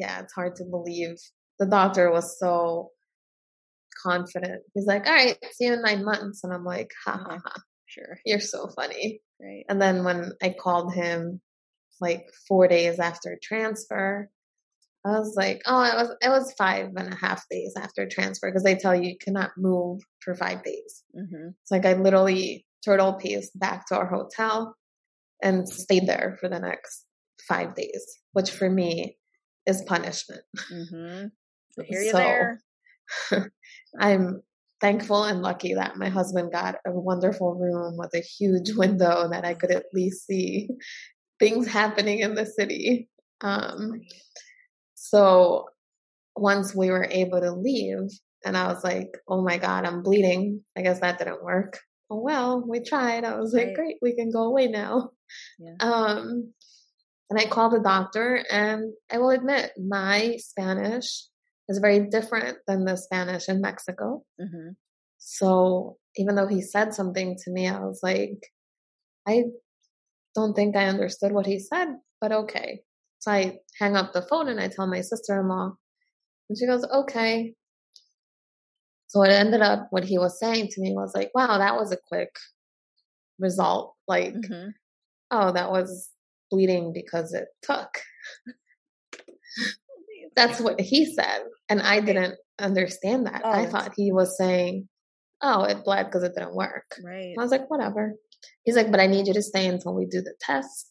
yeah, it's hard to believe. The doctor was so confident. He's like, all right, see you in nine months. And I'm like, ha ha ha. Sure. You're so funny. Right. And then when I called him like four days after transfer, I was like, oh, it was it was five and a half days after transfer because they tell you you cannot move for five days. Mm-hmm. It's like I literally turtle paced back to our hotel and stayed there for the next five days, which for me is punishment. Mm-hmm. I hear you so, there. I'm thankful and lucky that my husband got a wonderful room with a huge window that I could at least see things happening in the city. Um, so once we were able to leave, and I was like, oh my God, I'm bleeding. I guess that didn't work. Oh well, we tried. I was right. like, great, we can go away now. Yeah. Um, and I called the doctor, and I will admit, my Spanish is very different than the Spanish in Mexico. Mm-hmm. So even though he said something to me, I was like, I don't think I understood what he said, but okay. So I hang up the phone and I tell my sister in law, and she goes, okay. So it ended up, what he was saying to me was like, wow, that was a quick result. Like, mm-hmm. oh, that was bleeding because it took. That's what he said. And I didn't understand that. Oh, I thought he was saying, oh, it bled because it didn't work. Right. I was like, whatever. He's like, but I need you to stay until we do the test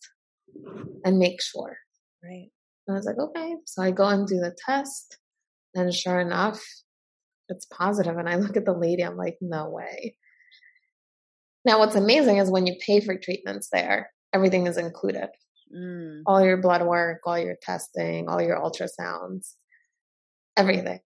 and make sure. Right. And I was like, okay. So I go and do the test. And sure enough, it's positive. And I look at the lady, I'm like, no way. Now, what's amazing is when you pay for treatments there, everything is included. Mm. All your blood work, all your testing, all your ultrasounds, everything.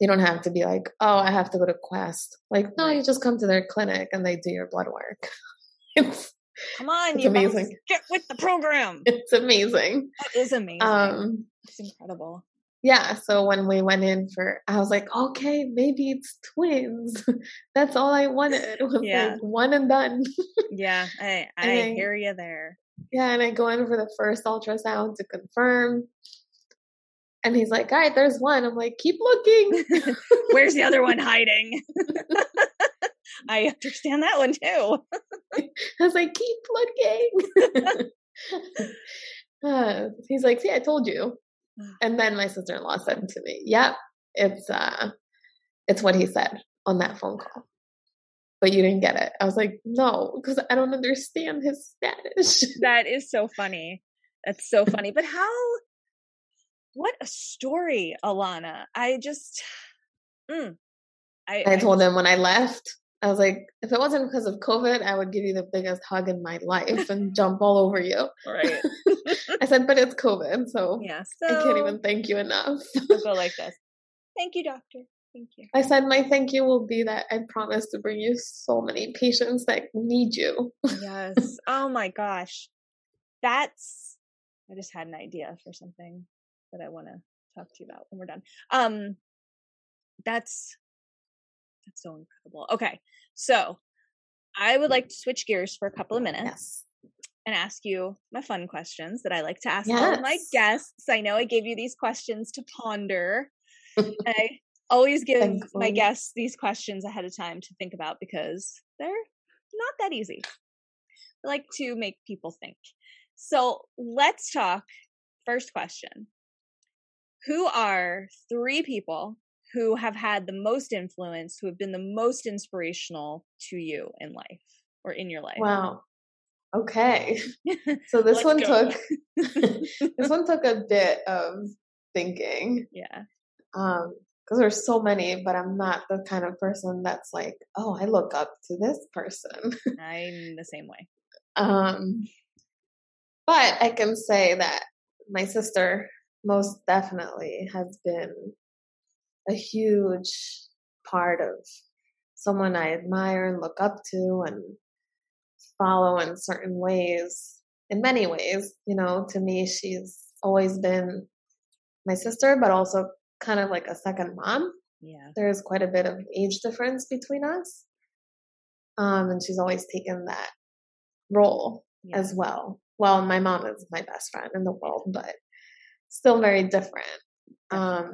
You don't have to be like, oh, I have to go to Quest. Like, no, you just come to their clinic and they do your blood work. it's come on, it's you amazing. Get with the program. It's amazing. That is amazing. Um, it's incredible. yeah, so when we went in for, I was like, okay, maybe it's twins. That's all I wanted. Was Yeah. like one and done. Yeah, I I And I- hear you there. Yeah, and I go in for the first ultrasound to confirm. And he's like, all right, there's one. I'm like, keep looking. Where's the other one hiding? I understand that one too. I was like, keep looking. uh, he's like, see, I told you. And then my sister-in-law said to me, "Yep, it's uh, it's what he said on that phone call." But you didn't get it. I was like, "No, because I don't understand his Spanish." That is so funny. That's so funny. But how? What a story, Ilana. I just. Mm, I, I told him when I left, I was like, "If it wasn't because of COVID, I would give you the biggest hug in my life and jump all over you." Right. I said, "But it's COVID, so Yeah. I can't even thank you enough." I'll go like this. Thank you, doctor. Thank you. I said, "My thank you will be that I promise to bring you so many patients that need you." Yes. oh my gosh. That's I just had an idea for something that I want to talk to you about when we're done. Um that's that's so incredible. Okay. So, I would like to switch gears for a couple of minutes Yes. and ask you my fun questions that I like to ask all of my guests. I know I gave you these questions to ponder. I always give my guests these questions ahead of time to think about because they're not that easy. I like to make people think. So let's talk. First question Who are three people who have had the most influence, who have been the most inspirational to you in life or in your life? Wow. Okay. So this one took this one took a bit of thinking. yeah. Um because there's so many, but I'm not the kind of person that's like, oh, I look up to this person. I'm the same way. Um, but I can say that my sister most definitely has been a huge part of someone I admire and look up to and follow in certain ways. In many ways, you know, to me, she's always been my sister, but also kind of like a second mom Yeah. there's quite a bit of age difference between us. Um, and she's always taken that role yeah. as well. Well, my mom is my best friend in the world, but still very different. Um,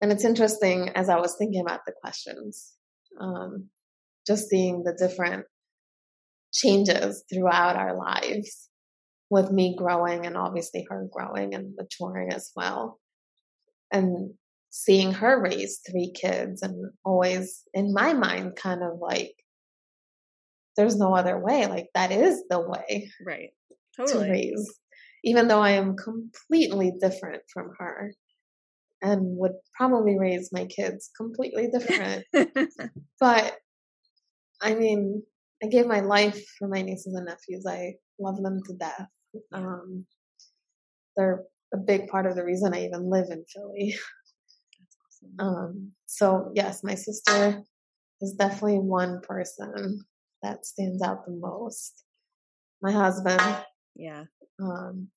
and it's interesting as I was thinking about the questions, um, just seeing the different changes throughout our lives with me growing and obviously her growing and maturing as well. And seeing her raise three kids and always in my mind kind of like there's no other way. Like that is the way right. to raise, even though I am completely different from her and would probably raise my kids completely different. but I mean, I gave my life for my nieces and nephews. I love them to death. Um, they're a big part of the reason I even live in Philly. Um, so yes, my sister is definitely one person that stands out the most. My husband, yeah. um,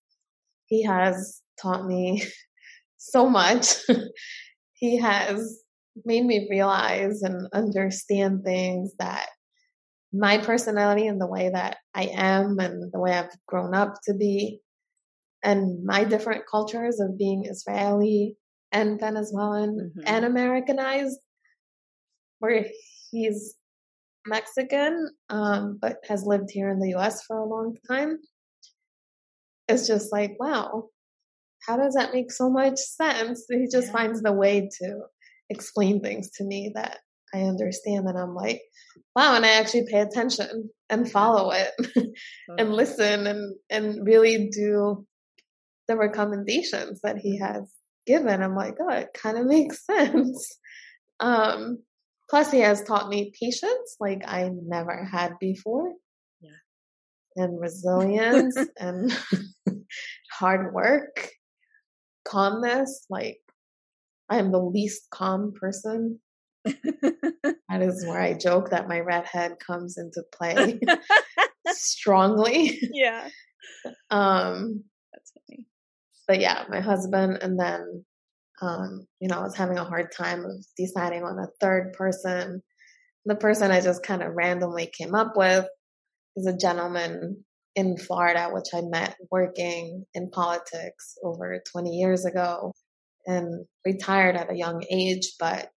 he has taught me so much. he has made me realize and understand things that my personality and the way that I am and the way I've grown up to be and my different cultures of being Israeli and Venezuelan Mhm. and Americanized, where he's Mexican, um, but has lived here in the US for a long time. It's just like, wow, how does that make so much sense? He just Yeah. finds the way to explain things to me that I understand. And I'm like, wow, and I actually pay attention and follow it and listen and, and really do the recommendations that he has given. I'm like, oh, it kind of makes sense. Um, plus, he has taught me patience like I never had before. Yeah. And resilience and hard work, calmness. Like, I am the least calm person. That is where I joke that my redhead comes into play strongly. yeah. Um. But yeah, my husband, and then um, you know, I was having a hard time of deciding on a third person. The person I just kind of randomly came up with is a gentleman in Florida, which I met working in politics over 20 years ago and retired at a young age, but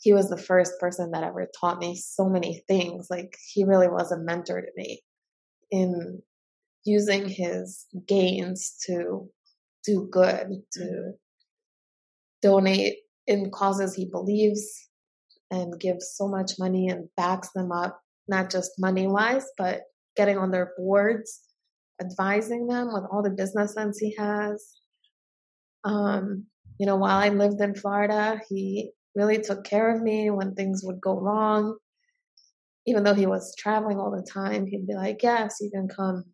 he was the first person that ever taught me so many things. Like he really was a mentor to me in using his gains to do good, to mm-hmm. donate in causes he believes and gives so much money and backs them up, not just money wise, but getting on their boards, advising them with all the business sense he has. Um, you know, while I lived in Florida, he really took care of me when things would go wrong. Even though he was traveling all the time, he'd be like, Yes, you can come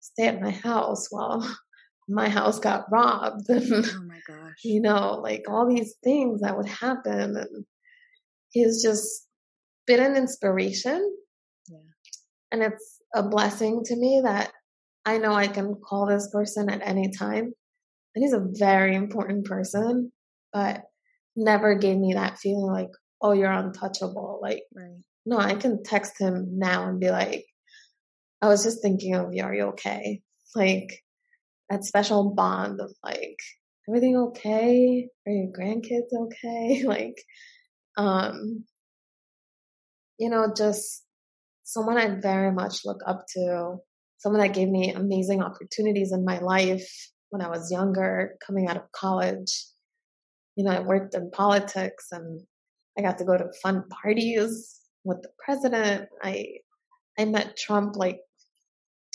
stay at my house. Well, my house got robbed. And, oh my gosh. You know, like all these things that would happen. And he's just been an inspiration. Yeah. And it's a blessing to me that I know I can call this person at any time. And he's a very important person, but never gave me that feeling like, oh, you're untouchable. Like, right. no, I can text him now and be like, I was just thinking of you. Are you okay? Like that special bond of like, everything okay? Are your grandkids okay? like, um, you know, just someone I very much look up to, someone that gave me amazing opportunities in my life when I was younger, coming out of college. You know, I worked in politics and I got to go to fun parties with the president. I I met Trump like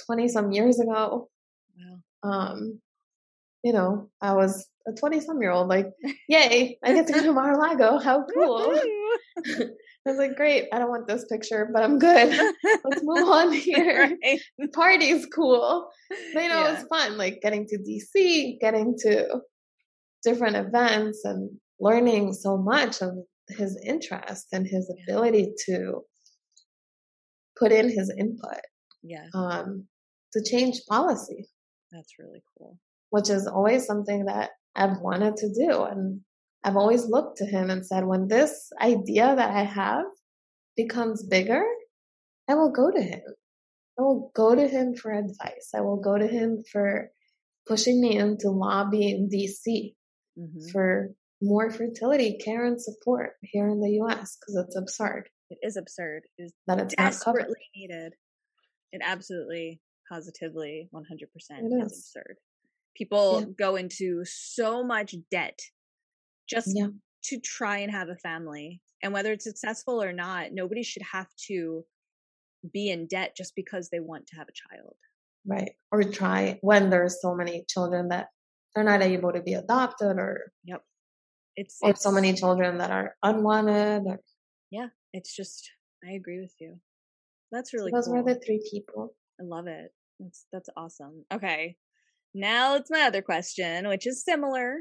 20 some years ago. Wow. Um, you know, I was a 20 some year old, like, yay, I get to go to Mar-a-Lago. How cool. I was like, great, I don't want this picture, but I'm good. Let's move on here. Right. The party's cool. But, you know, yeah. it's fun, like getting to DC, getting to different events and learning so much of his interest and his ability to put in his input. Yeah. Um, to change policy. That's really cool. Which is always something that I've wanted to do. And I've always looked to him and said, when this idea that I have becomes bigger, I will go to him. I will go to him for advice. I will go to him for pushing me into lobbying DC mm-hmm. for more fertility care and support here in the US because it's absurd. It is absurd. It is that it's desperately needed. It absolutely, positively, 100% is. is absurd. People yeah. go into so much debt just yeah. to try and have a family. And whether it's successful or not, nobody should have to be in debt just because they want to have a child. Right. Or try when there's so many children that they're not able to be adopted or Yep. It's or it's, so many children that are unwanted or Yeah. It's just I agree with you. That's really so those cool. were the three people. I love it. That's that's awesome. Okay. Now it's my other question, which is similar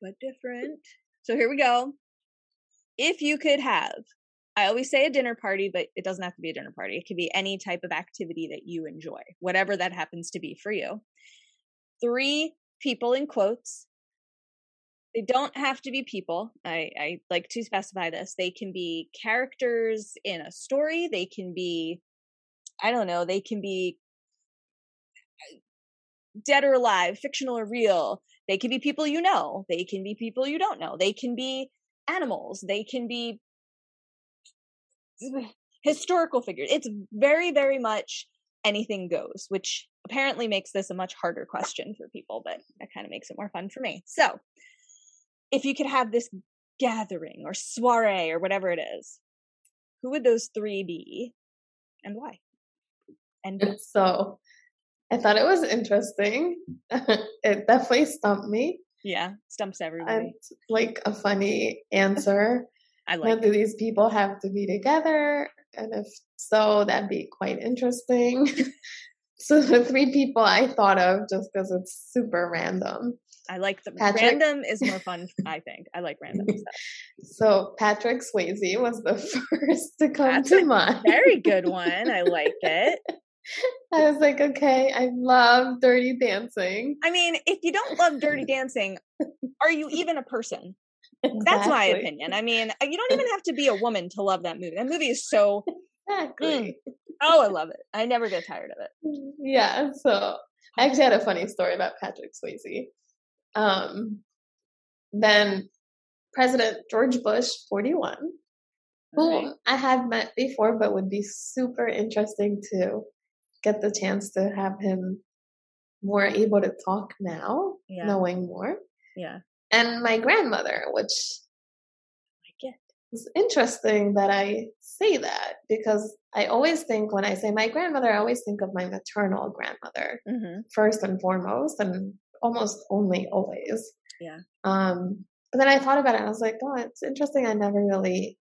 but different. So here we go. If you could have, I always say a dinner party, but it doesn't have to be a dinner party. It could be any type of activity that you enjoy, whatever that happens to be for you. Three people in quotes. They don't have to be people. I, I like to specify this. They can be characters in a story. They can be, I don't know, they can be dead or alive, fictional or real. They can be people you know. They can be people you don't know. They can be animals. They can be historical figures. It's very, very much anything goes, which apparently makes this a much harder question for people, but that kind of makes it more fun for me. So, if you could have this gathering or soiree or whatever it is, who would those three be and why? And so I thought it was interesting. it definitely stumped me. Yeah, stumps everybody. And like a funny answer. I like. do these people have to be together? And if so, that'd be quite interesting. so the three people I thought of just because it's super random. I like the Patrick, random is more fun. I think I like random stuff. So Patrick Swayze was the first to come That's to mind. Very good one. I like it. I was like, okay, I love dirty dancing. I mean, if you don't love dirty dancing, are you even a person? Exactly. That's my opinion. I mean, uh, you don't even have to be a woman to love that movie. That movie is so exactly. Mm. Oh, I love it. I never get tired of it. Yeah. So I actually had a funny story about Patrick Swayze. Um, then President George Bush, 41, who right. I had met before, but would be super interesting to get the chance to have him more able to talk now, yeah. knowing more. Yeah. And my grandmother, which I get. it's interesting that I say that because I always think when I say my grandmother, I always think of my maternal grandmother mm-hmm. first and foremost, and almost only always. Yeah. Um, but then I thought about it and I was like, oh, it's interesting. I never really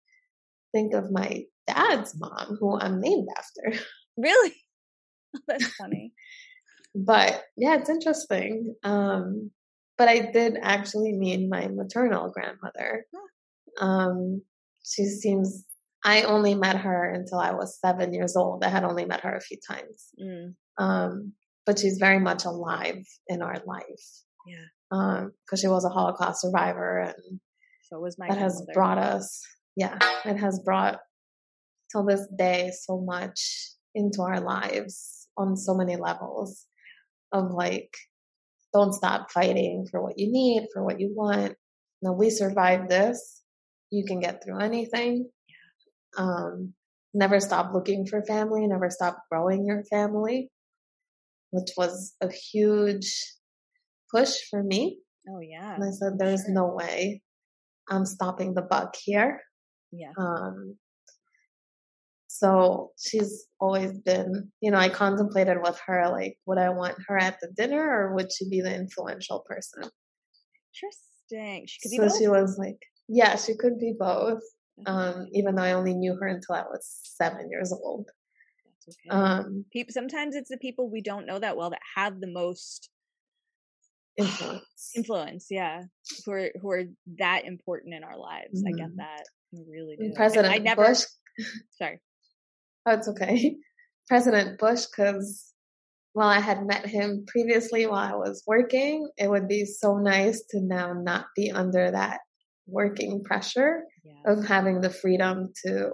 think of my dad's mom, who I'm named after. Really? That's funny. but yeah, it's interesting. Um, but I did actually meet my maternal grandmother. Um, she seems I only met her until I was seven years old. I had only met her a few times. Mm. Um, but she's very much alive in our life. Yeah. Um, because she was a Holocaust survivor and so was my that has brought us yeah, it has brought till this day so much into our lives on so many levels of like don't stop fighting for what you need, for what you want. No, we survived this you can get through anything. Um, never stop looking for family, never stop growing your family, which was a huge push for me. Oh, yeah. And I said, there's sure. no way I'm stopping the buck here. Yeah. Um, so she's always been, you know, I contemplated with her, like, would I want her at the dinner or would she be the influential person? Interesting. She could be so both. she was like, yeah, she could be both. Um, even though I only knew her until I was seven years old. That's okay. Um, people, sometimes it's the people we don't know that well that have the most influence. influence, yeah, who are who are that important in our lives. Mm-hmm. I get mm-hmm. that. I really do. President I never, Bush. Sorry. Oh, it's okay. President Bush, because while I had met him previously while I was working, it would be so nice to now not be under that working pressure yeah. of having the freedom to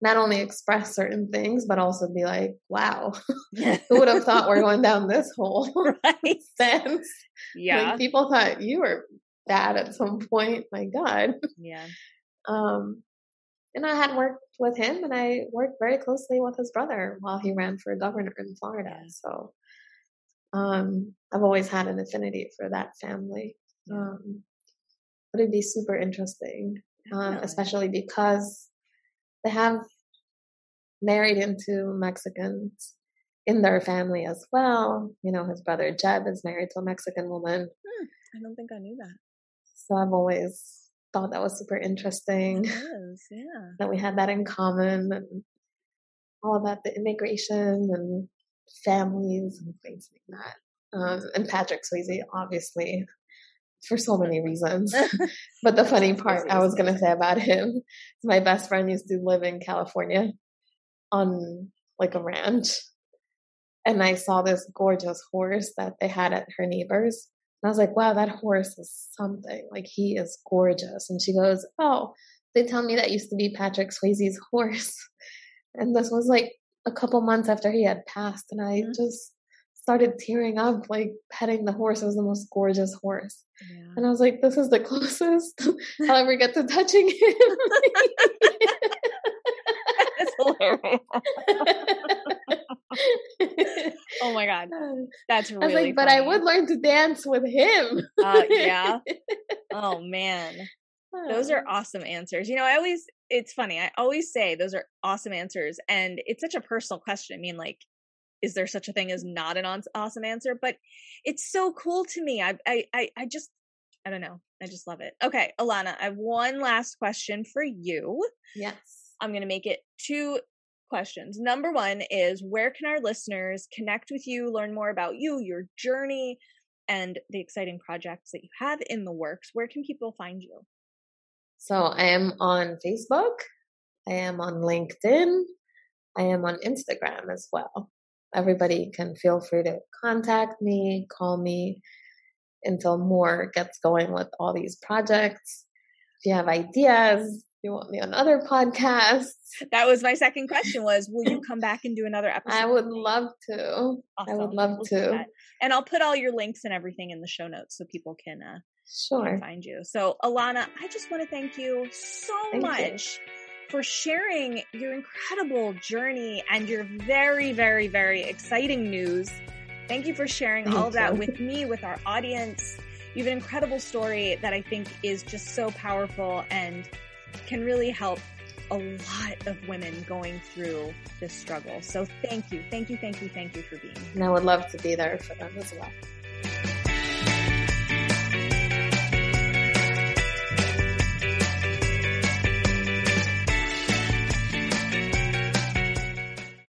not only express certain things, but also be like, wow, who would have thought we're going down this hole? right. sense? Yeah. Like, people thought you were bad at some point. My God. Yeah. Um, and I had worked with him and I worked very closely with his brother while he ran for governor in Florida. So, um, I've always had an affinity for that family. Um, but it'd be super interesting, um, especially because they have married into Mexicans in their family as well. You know, his brother Jeb is married to a Mexican woman. Hmm, I don't think I knew that. So I've always thought that was super interesting. Is, yeah. that we had that in common and all about the immigration and families and things like that. Um, and Patrick Swayze, obviously, for so many reasons. but the funny part I was going to say about him, my best friend used to live in California on like a ranch. And I saw this gorgeous horse that they had at her neighbor's. And I was like, wow, that horse is something. Like, he is gorgeous. And she goes, oh, they tell me that used to be Patrick Swayze's horse. And this was like a couple months after he had passed. And I mm-hmm. just started tearing up, like petting the horse. It was the most gorgeous horse. Yeah. And I was like, this is the closest I'll ever get to touching him. That's hilarious. Oh my god, that's really. I was like, funny. but I would learn to dance with him. uh, yeah. Oh man, those are awesome answers. You know, I always. It's funny. I always say those are awesome answers, and it's such a personal question. I mean, like is there such a thing as not an awesome answer? But it's so cool to me. I, I, I, I just, I don't know. I just love it. Okay, Ilana, I have one last question for you. Yes. I'm going to make it two questions. Number one is where can our listeners connect with you, learn more about you, your journey, and the exciting projects that you have in the works? Where can people find you? So I am on Facebook. I am on LinkedIn. I am on Instagram as well. everybody can feel free to contact me, call me until more gets going with all these projects. If you have ideas, you want me on other podcasts. That was my second question was will you come back and do another episode? I would love to. Awesome. I would love we'll to. And I'll put all your links and everything in the show notes so people can uh sure can find you. So Ilana, I just want to thank you so thank much. You for sharing your incredible journey and your very, very, very exciting news. Thank you for sharing Thank all of that with me, with our audience. You have an incredible story that I think is just so powerful and can really help a lot of women going through this struggle. So thank you, thank you, thank you, thank you for being. And I would love to be there for them as well.